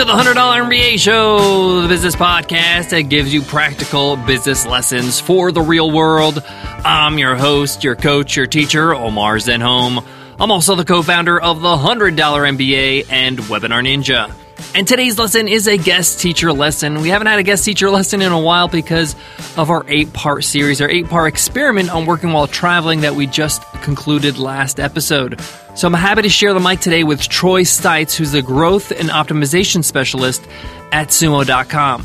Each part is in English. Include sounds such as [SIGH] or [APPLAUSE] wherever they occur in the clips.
to the $100 MBA Show, the business podcast that gives you practical business lessons for the real world. I'm your host, your coach, your teacher, Omar Zenhom. I'm also the co founder of the $100 MBA and Webinar Ninja. And today's lesson is a guest teacher lesson. We haven't had a guest teacher lesson in a while because of our eight part series, our eight part experiment on working while traveling that we just concluded last episode. So I'm happy to share the mic today with Troy Stites, who's the growth and optimization specialist at sumo.com.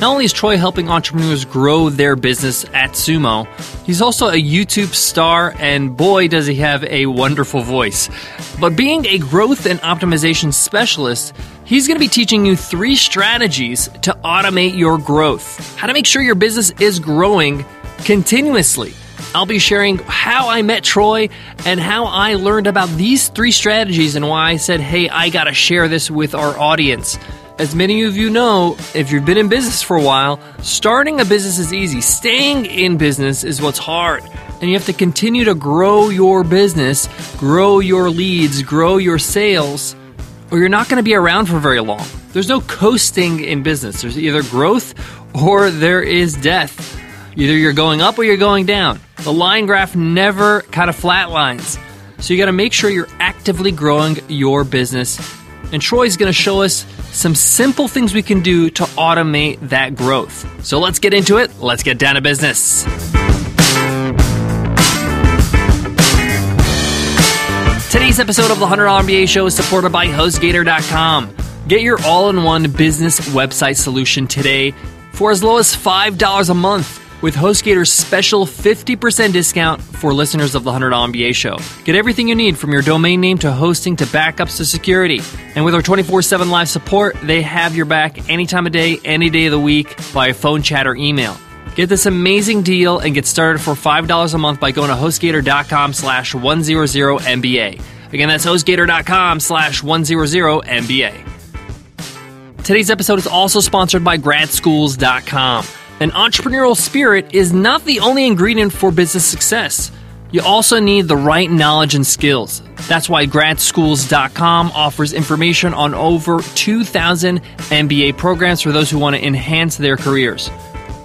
Not only is Troy helping entrepreneurs grow their business at Sumo, he's also a YouTube star, and boy, does he have a wonderful voice. But being a growth and optimization specialist, he's going to be teaching you three strategies to automate your growth. How to make sure your business is growing continuously. I'll be sharing how I met Troy and how I learned about these three strategies and why I said, hey, I got to share this with our audience. As many of you know, if you've been in business for a while, starting a business is easy. Staying in business is what's hard. And you have to continue to grow your business, grow your leads, grow your sales, or you're not going to be around for very long. There's no coasting in business. There's either growth or there is death. Either you're going up or you're going down. The line graph never kind of flatlines. So you got to make sure you're actively growing your business. And Troy's going to show us some simple things we can do to automate that growth. So let's get into it. Let's get down to business. Today's episode of the $100 MBA show is supported by HostGator.com. Get your all in one business website solution today for as low as $5 a month with HostGator's special 50% discount for listeners of the $100 MBA show. Get everything you need from your domain name to hosting to backups to security. And with our 24 7 live support, they have your back any time of day, any day of the week via phone, chat, or email. Get this amazing deal and get started for $5 a month by going to HostGator.com slash 100MBA. Again, that's HostGator.com slash 100MBA. Today's episode is also sponsored by GradSchools.com. An entrepreneurial spirit is not the only ingredient for business success. You also need the right knowledge and skills. That's why gradschools.com offers information on over 2,000 MBA programs for those who want to enhance their careers.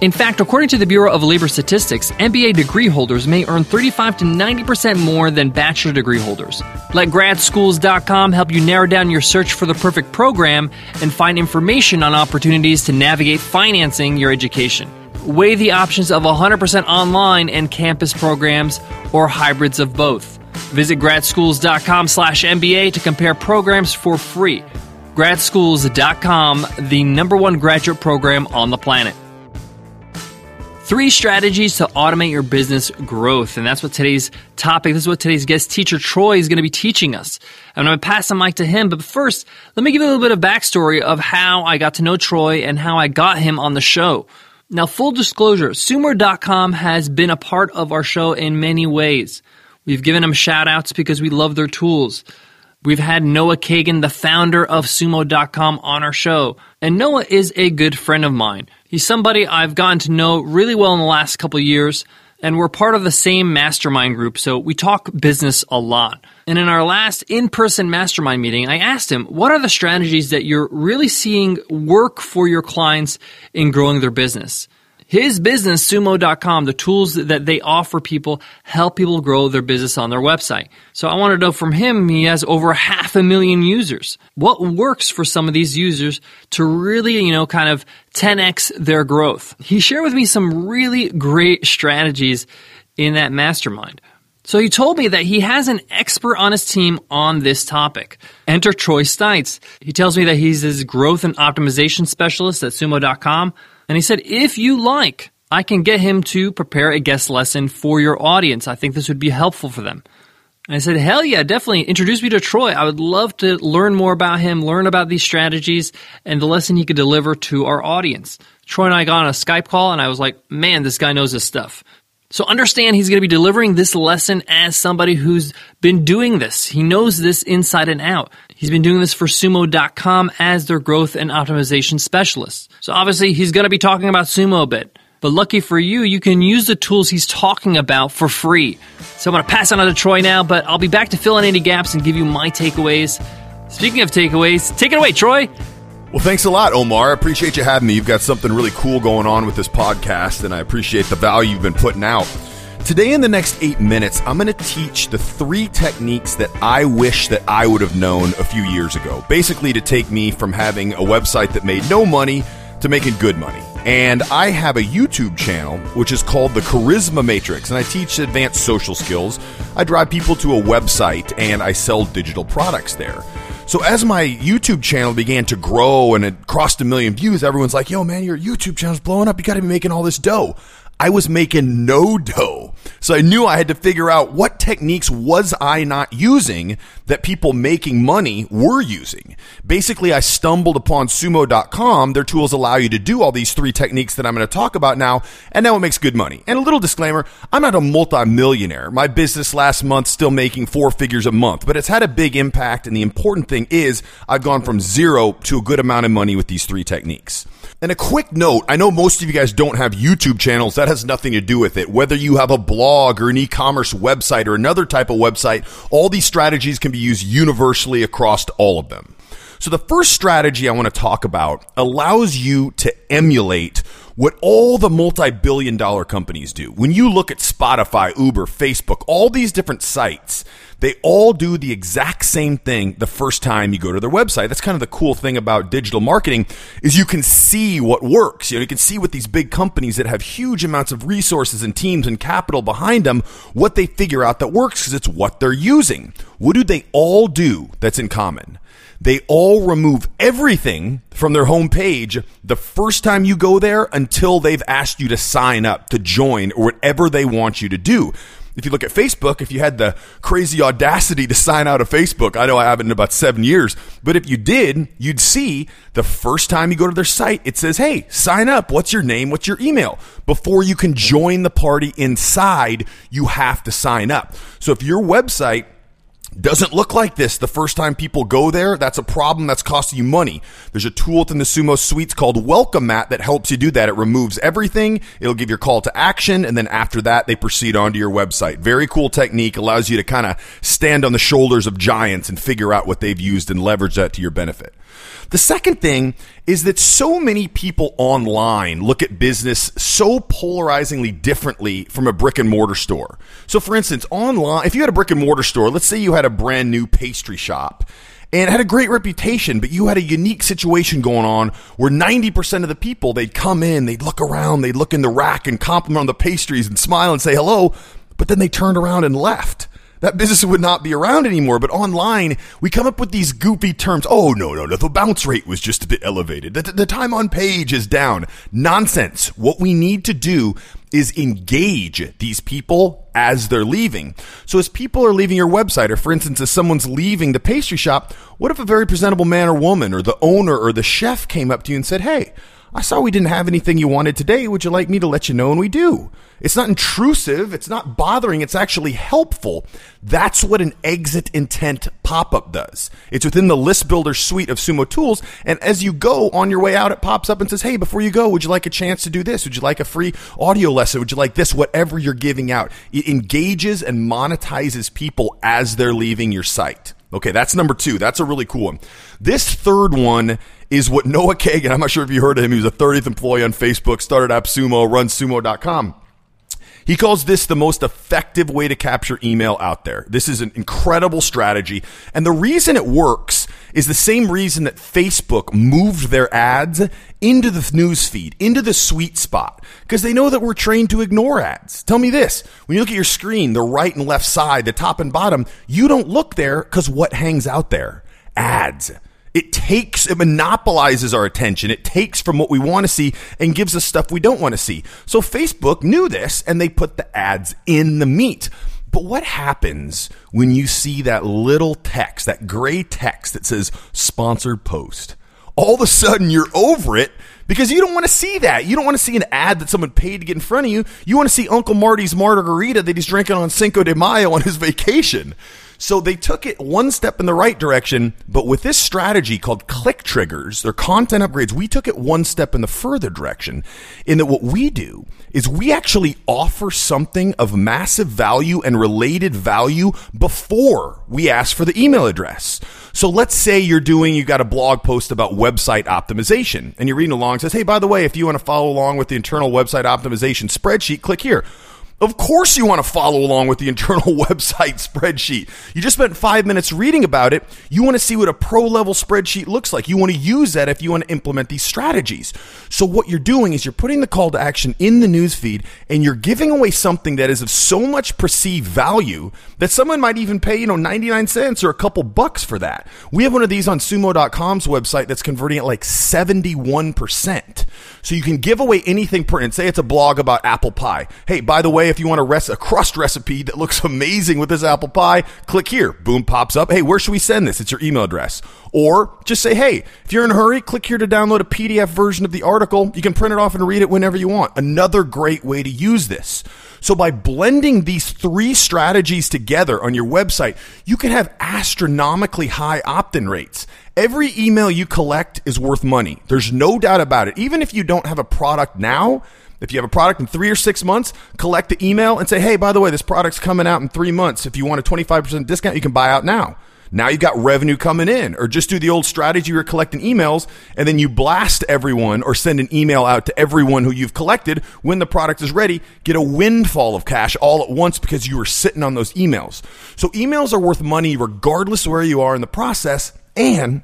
In fact, according to the Bureau of Labor Statistics, MBA degree holders may earn 35 to 90% more than bachelor degree holders. Let gradschools.com help you narrow down your search for the perfect program and find information on opportunities to navigate financing your education. Weigh the options of 100% online and campus programs or hybrids of both. Visit gradschools.com slash MBA to compare programs for free. Gradschools.com, the number one graduate program on the planet. Three strategies to automate your business growth. And that's what today's topic, this is what today's guest teacher Troy is going to be teaching us. I'm going to pass the mic to him. But first, let me give you a little bit of backstory of how I got to know Troy and how I got him on the show. Now, full disclosure, Sumo.com has been a part of our show in many ways. We've given them shout outs because we love their tools. We've had Noah Kagan, the founder of Sumo.com, on our show. And Noah is a good friend of mine. He's somebody I've gotten to know really well in the last couple years, and we're part of the same mastermind group, so we talk business a lot. And in our last in person mastermind meeting, I asked him, What are the strategies that you're really seeing work for your clients in growing their business? His business, sumo.com, the tools that they offer people help people grow their business on their website. So I want to know from him, he has over half a million users. What works for some of these users to really, you know, kind of 10x their growth? He shared with me some really great strategies in that mastermind. So he told me that he has an expert on his team on this topic. Enter Troy Stites. He tells me that he's his growth and optimization specialist at sumo.com and he said, if you like, I can get him to prepare a guest lesson for your audience. I think this would be helpful for them. And I said, hell yeah, definitely introduce me to Troy. I would love to learn more about him, learn about these strategies and the lesson he could deliver to our audience. Troy and I got on a Skype call and I was like, man, this guy knows his stuff. So understand he's going to be delivering this lesson as somebody who's been doing this. He knows this inside and out. He's been doing this for sumo.com as their growth and optimization specialist. So obviously he's going to be talking about sumo a bit. But lucky for you, you can use the tools he's talking about for free. So I'm going to pass on to Troy now, but I'll be back to fill in any gaps and give you my takeaways. Speaking of takeaways, take it away, Troy. Well, thanks a lot, Omar. I appreciate you having me. You've got something really cool going on with this podcast, and I appreciate the value you've been putting out. Today, in the next eight minutes, I'm going to teach the three techniques that I wish that I would have known a few years ago. Basically, to take me from having a website that made no money to making good money. And I have a YouTube channel which is called the Charisma Matrix, and I teach advanced social skills. I drive people to a website and I sell digital products there. So as my YouTube channel began to grow and it crossed a million views, everyone's like, yo, man, your YouTube channel's blowing up. You got to be making all this dough. I was making no dough. So I knew I had to figure out what techniques was I not using that people making money were using. Basically, I stumbled upon sumo.com. Their tools allow you to do all these three techniques that I'm going to talk about now, and now it makes good money. And a little disclaimer, I'm not a multimillionaire. My business last month still making four figures a month, but it's had a big impact, and the important thing is I've gone from zero to a good amount of money with these three techniques. And a quick note, I know most of you guys don't have YouTube channels. That has nothing to do with it. Whether you have a blog or an e-commerce website or another type of website, all these strategies can be used universally across all of them. So the first strategy I want to talk about allows you to emulate what all the multi-billion dollar companies do. When you look at Spotify, Uber, Facebook, all these different sites, they all do the exact same thing the first time you go to their website. That's kind of the cool thing about digital marketing is you can see what works. You know, you can see what these big companies that have huge amounts of resources and teams and capital behind them, what they figure out that works because it's what they're using. What do they all do that's in common? They all remove everything from their homepage the first time you go there until they've asked you to sign up, to join, or whatever they want you to do. If you look at Facebook, if you had the crazy audacity to sign out of Facebook, I know I haven't in about seven years, but if you did, you'd see the first time you go to their site, it says, Hey, sign up. What's your name? What's your email? Before you can join the party inside, you have to sign up. So if your website doesn't look like this the first time people go there. That's a problem that's costing you money. There's a tool within the Sumo Suites called Welcome Mat that helps you do that. It removes everything. It'll give your call to action. And then after that, they proceed onto your website. Very cool technique. Allows you to kind of stand on the shoulders of giants and figure out what they've used and leverage that to your benefit. The second thing is that so many people online look at business so polarizingly differently from a brick and mortar store. So, for instance, online, if you had a brick and mortar store, let's say you had a brand new pastry shop and had a great reputation, but you had a unique situation going on where 90% of the people, they'd come in, they'd look around, they'd look in the rack and compliment on the pastries and smile and say hello, but then they turned around and left that business would not be around anymore. But online, we come up with these goofy terms. Oh, no, no, no. The bounce rate was just a bit elevated. The, the time on page is down. Nonsense. What we need to do is engage these people as they're leaving. So as people are leaving your website, or for instance, as someone's leaving the pastry shop, what if a very presentable man or woman or the owner or the chef came up to you and said, Hey, I saw we didn't have anything you wanted today. Would you like me to let you know? And we do. It's not intrusive. It's not bothering. It's actually helpful. That's what an exit intent pop up does. It's within the list builder suite of Sumo tools. And as you go on your way out, it pops up and says, Hey, before you go, would you like a chance to do this? Would you like a free audio lesson? Would you like this? Whatever you're giving out. It engages and monetizes people as they're leaving your site. Okay, that's number two. That's a really cool one. This third one is what Noah Kagan, I'm not sure if you heard of him, he was a 30th employee on Facebook, started AppSumo, runs sumo.com. He calls this the most effective way to capture email out there. This is an incredible strategy. And the reason it works is the same reason that Facebook moved their ads into the news feed, into the sweet spot, because they know that we're trained to ignore ads. Tell me this. When you look at your screen, the right and left side, the top and bottom, you don't look there because what hangs out there? Ads. It takes, it monopolizes our attention. It takes from what we want to see and gives us stuff we don't want to see. So Facebook knew this and they put the ads in the meat. But what happens when you see that little text, that gray text that says sponsored post? All of a sudden you're over it because you don't want to see that. You don't want to see an ad that someone paid to get in front of you. You want to see Uncle Marty's margarita that he's drinking on Cinco de Mayo on his vacation. So they took it one step in the right direction, but with this strategy called click triggers, their content upgrades, we took it one step in the further direction in that what we do is we actually offer something of massive value and related value before we ask for the email address. So let's say you're doing, you got a blog post about website optimization and you're reading along says, Hey, by the way, if you want to follow along with the internal website optimization spreadsheet, click here. Of course, you want to follow along with the internal [LAUGHS] website spreadsheet. You just spent five minutes reading about it. You want to see what a pro level spreadsheet looks like. You want to use that if you want to implement these strategies. So, what you're doing is you're putting the call to action in the newsfeed and you're giving away something that is of so much perceived value that someone might even pay, you know, 99 cents or a couple bucks for that. We have one of these on sumo.com's website that's converting at like 71%. So, you can give away anything pertinent. Say it's a blog about apple pie. Hey, by the way, if you want a, res- a crust recipe that looks [LAUGHS] amazing with this apple pie, click here. Boom pops up. Hey, where should we send this? It's your email address. Or just say, hey, if you're in a hurry, click here to download a PDF version of the article. You can print it off and read it whenever you want. Another great way to use this. So by blending these three strategies together on your website, you can have astronomically high opt-in rates. Every email you collect is worth money. There's no doubt about it. Even if you don't have a product now, if you have a product in three or six months, collect the email and say, hey, by the way, this product's coming out in three months. If you want a 25% discount, you can buy out now. Now you've got revenue coming in, or just do the old strategy you're collecting emails and then you blast everyone or send an email out to everyone who you've collected when the product is ready. Get a windfall of cash all at once because you were sitting on those emails. So emails are worth money regardless of where you are in the process. And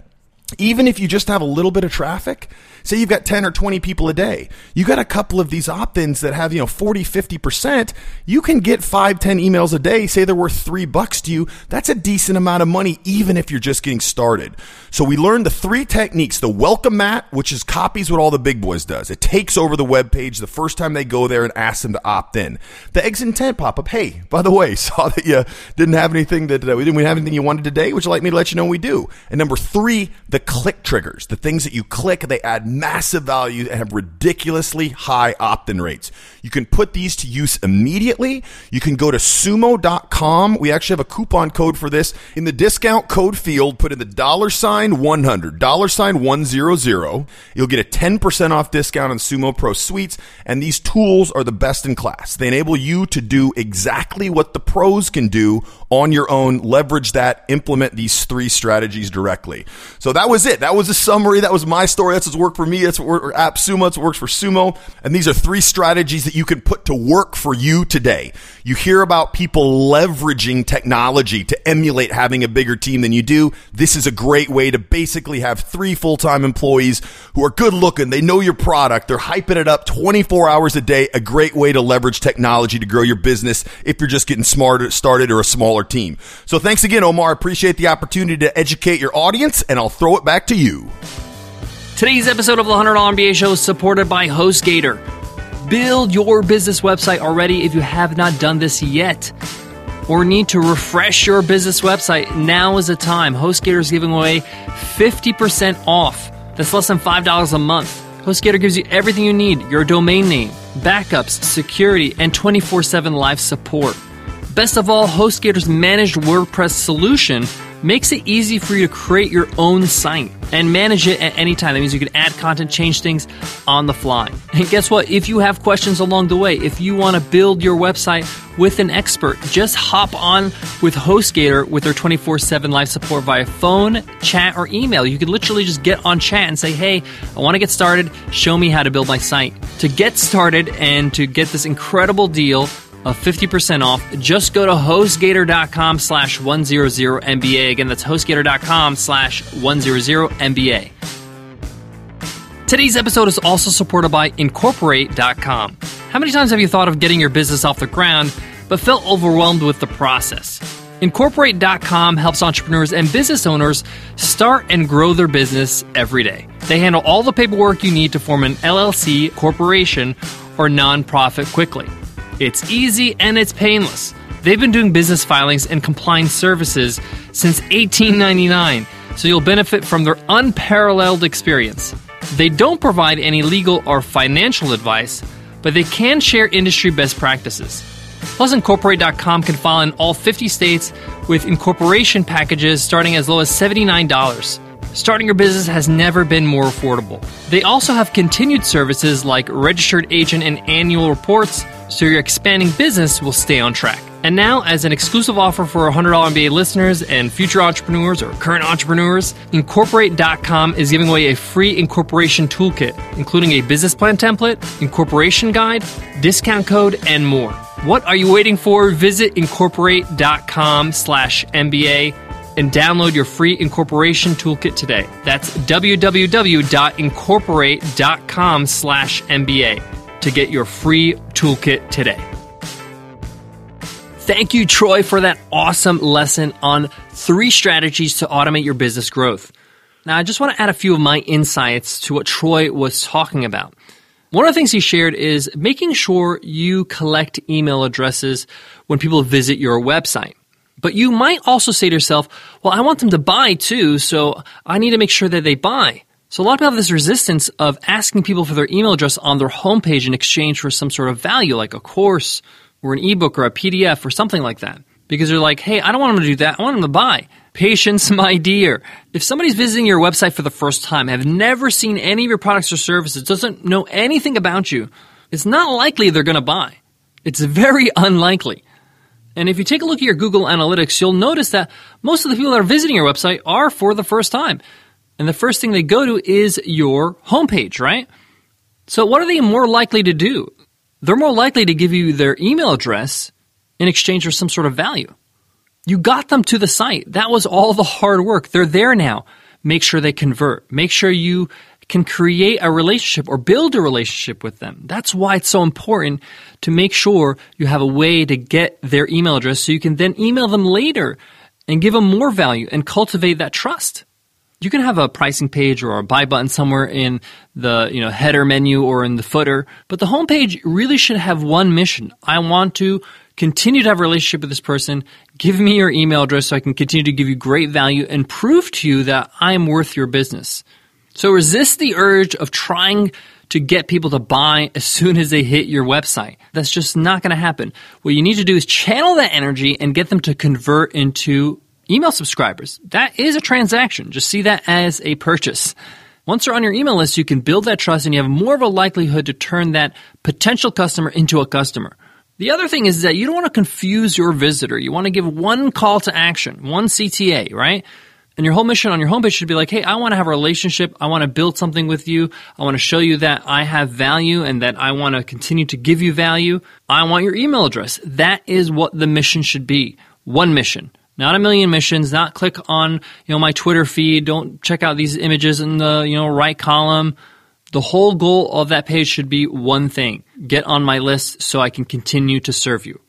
even if you just have a little bit of traffic, Say you've got 10 or 20 people a day. You got a couple of these opt-ins that have, you know, 40, 50%. You can get five, 10 emails a day. Say they're worth three bucks to you. That's a decent amount of money, even if you're just getting started. So we learned the three techniques, the welcome mat, which is copies what all the big boys does. It takes over the web page the first time they go there and asks them to opt in. The exit intent pop up. Hey, by the way, [LAUGHS] saw that you didn't have anything that uh, we didn't have anything you wanted today. Would you like me to let you know we do? And number three, the click triggers, the things that you click, they add massive value and have ridiculously high opt-in rates. You can put these to use immediately. You can go to sumo.com. We actually have a coupon code for this. In the discount code field, put in the dollar sign 100, dollar sign 100. You'll get a 10% off discount on Sumo Pro Suites. And these tools are the best in class. They enable you to do exactly what the pros can do on your own. Leverage that, implement these three strategies directly. So that was it. That was a summary. That was my story. That's what's worked for me. That's what worked for. That's what works for Sumo. And these are three strategies that you can put to work for you today. You hear about people leveraging technology to emulate having a bigger team than you do. This is a great way to basically have three full-time employees who are good looking. They know your product. They're hyping it up 24 hours a day. A great way to leverage technology to grow your business if you're just getting smarter, started or a smaller team. So thanks again, Omar. Appreciate the opportunity to educate your audience and I'll throw it back to you. Today's episode of the $100 MBA Show is supported by HostGator. Build your business website already if you have not done this yet or need to refresh your business website, now is the time. HostGator is giving away 50% off. That's less than $5 a month. HostGator gives you everything you need your domain name, backups, security, and 24 7 live support. Best of all, HostGator's managed WordPress solution makes it easy for you to create your own site and manage it at any time. That means you can add content, change things on the fly. [LAUGHS] And guess what? If you have questions along the way, if you want to build your website with an expert, just hop on with HostGator with their 24 7 live support via phone, chat, or email. You can literally just get on chat and say, hey, I want to get started. Show me how to build my site. To get started and to get this incredible deal, of 50% off, just go to hostgator.com slash 100MBA. Again, that's hostgator.com slash 100MBA. Today's episode is also supported by Incorporate.com. How many times have you thought of getting your business off the ground, but felt overwhelmed with the process? Incorporate.com helps entrepreneurs and business owners start and grow their business every day. They handle all the paperwork you need to form an LLC, corporation, or nonprofit quickly. It's easy and it's painless. They've been doing business filings and compliance services since 1899, so you'll benefit from their unparalleled experience. They don't provide any legal or financial advice, but they can share industry best practices. Plus, Incorporate.com can file in all 50 states with incorporation packages starting as low as $79. Starting your business has never been more affordable. They also have continued services like registered agent and annual reports, so your expanding business will stay on track. And now, as an exclusive offer for $100 MBA listeners and future entrepreneurs or current entrepreneurs, Incorporate.com is giving away a free incorporation toolkit, including a business plan template, incorporation guide, discount code, and more. What are you waiting for? Visit Incorporate.com slash MBA and download your free incorporation toolkit today. That's www.incorporate.com slash MBA to get your free toolkit today. Thank you, Troy, for that awesome lesson on three strategies to automate your business growth. Now, I just want to add a few of my insights to what Troy was talking about. One of the things he shared is making sure you collect email addresses when people visit your website. But you might also say to yourself, well, I want them to buy too, so I need to make sure that they buy. So a lot of people have this resistance of asking people for their email address on their homepage in exchange for some sort of value, like a course or an ebook or a PDF or something like that. Because they're like, hey, I don't want them to do that. I want them to buy. [LAUGHS] Patience, my dear. If somebody's visiting your website for the first time, have never seen any of your products or services, doesn't know anything about you, it's not likely they're going to buy. It's very unlikely. And if you take a look at your Google Analytics, you'll notice that most of the people that are visiting your website are for the first time. And the first thing they go to is your homepage, right? So what are they more likely to do? They're more likely to give you their email address in exchange for some sort of value. You got them to the site. That was all the hard work. They're there now. Make sure they convert. Make sure you can create a relationship or build a relationship with them. That's why it's so important to make sure you have a way to get their email address so you can then email them later and give them more value and cultivate that trust. You can have a pricing page or a buy button somewhere in the you know header menu or in the footer, but the homepage really should have one mission. I want to continue to have a relationship with this person. Give me your email address so I can continue to give you great value and prove to you that I'm worth your business. So resist the urge of trying to get people to buy as soon as they hit your website. That's just not going to happen. What you need to do is channel that energy and get them to convert into email subscribers. That is a transaction. Just see that as a purchase. Once they're on your email list, you can build that trust and you have more of a likelihood to turn that potential customer into a customer. The other thing is that you don't want to confuse your visitor. You want to give one call to action, one CTA, right? And your whole mission on your homepage should be like, hey, I want to have a relationship. I want to build something with you. I want to show you that I have value and that I want to continue to give you value. I want your email address. That is what the mission should be. One mission. Not a million missions, not click on, you know, my Twitter feed. Don't check out these images in the, you know, right column. The whole goal of that page should be one thing. Get on my list so I can continue to serve you.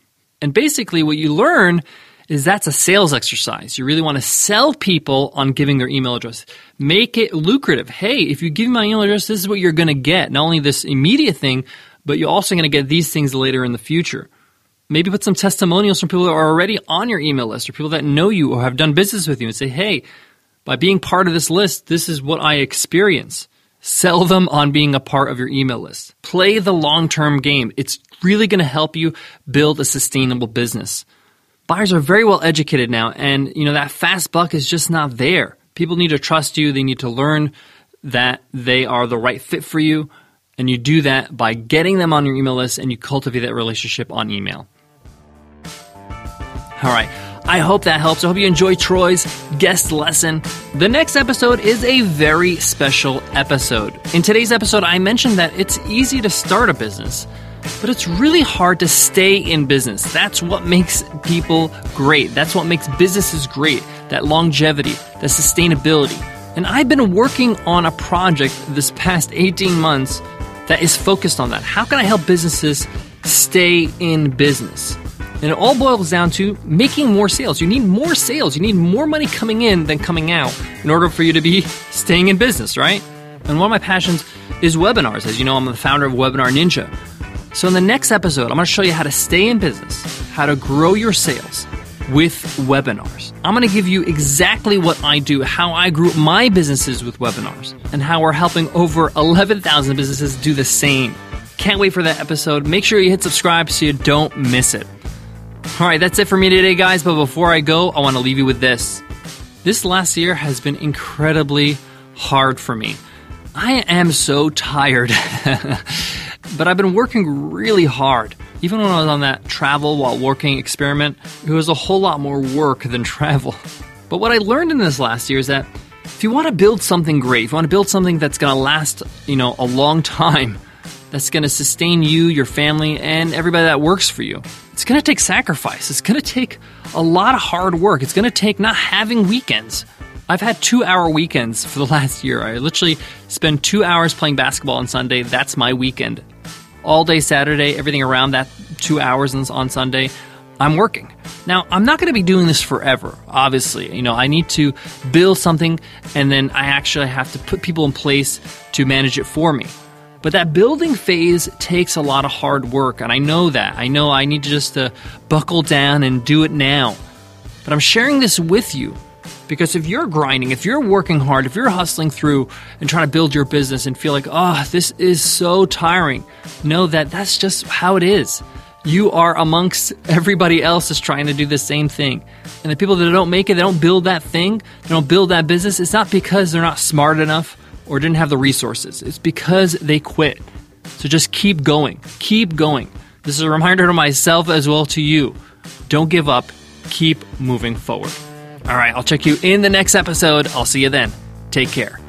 And basically what you learn is that's a sales exercise. You really want to sell people on giving their email address. Make it lucrative. Hey, if you give me my email address, this is what you're going to get. Not only this immediate thing, but you're also going to get these things later in the future. Maybe put some testimonials from people that are already on your email list or people that know you or have done business with you and say, hey, by being part of this list, this is what I experience. Sell them on being a part of your email list. Play the long term game. It's really going to help you build a sustainable business buyers are very well educated now, and you know that fast buck is just not there. People need to trust you. They need to learn that they are the right fit for you, and you do that by getting them on your email list, and you cultivate that relationship on email. All right. I hope that helps. I hope you enjoy Troy's guest lesson. The next episode is a very special episode. In today's episode, I mentioned that it's easy to start a business but it's really hard to stay in business. That's what makes people great. That's what makes businesses great. That longevity, that sustainability. And I've been working on a project this past 18 months that is focused on that. How can I help businesses stay in business? And it all boils down to making more sales. You need more sales. You need more money coming in than coming out in order for you to be [LAUGHS] staying in business, right? And one of my passions is webinars. As you know, I'm the founder of Webinar Ninja. So, in the next episode, I'm going to show you how to stay in business, how to grow your sales with webinars. I'm going to give you exactly what I do, how I grew my businesses with webinars, and how we're helping over 11,000 businesses do the same. Can't wait for that episode. Make sure you hit subscribe so you don't miss it. All right, that's it for me today, guys. But before I go, I want to leave you with this. This last year has been incredibly hard for me. I am so tired, [LAUGHS] but I've been working really hard. Even when I was on that travel while working experiment, it was a whole lot more work than [LAUGHS] travel. But what I learned in this last year is that if you want to build something great, if you want to build something that's going to last, you know, a long time, that's going to sustain you, your family, and everybody that works for you. It's going to take sacrifice. It's going to take a lot of hard work. It's going to take not having weekends. I've had two hour weekends for the [LAUGHS] last year. I literally spend two hours playing basketball on Sunday. That's my weekend. All day Saturday, everything around that two hours on Sunday, I'm working. Now, I'm not going to be doing this forever, obviously. You know, I need to build something and then I actually have to put people in place to manage it for me. But that building phase takes a lot of hard work, and I know that. I know I need to just uh, buckle down and do it now. But I'm sharing this with you because if you're grinding, if you're working hard, if you're hustling through and trying to build your business and feel like, oh, this is so tiring, know that that's just how it is. You are amongst [LAUGHS] everybody else is trying to do the same thing. And the people that don't make it, they don't build that thing, they don't build that business, it's not because they're not smart enough or didn't have the resources. It's because they quit. So just keep going. Keep going. This is a reminder to myself as well to you. Don't give up. Keep moving forward. All right, I'll check you in the next episode. I'll see you then. Take care.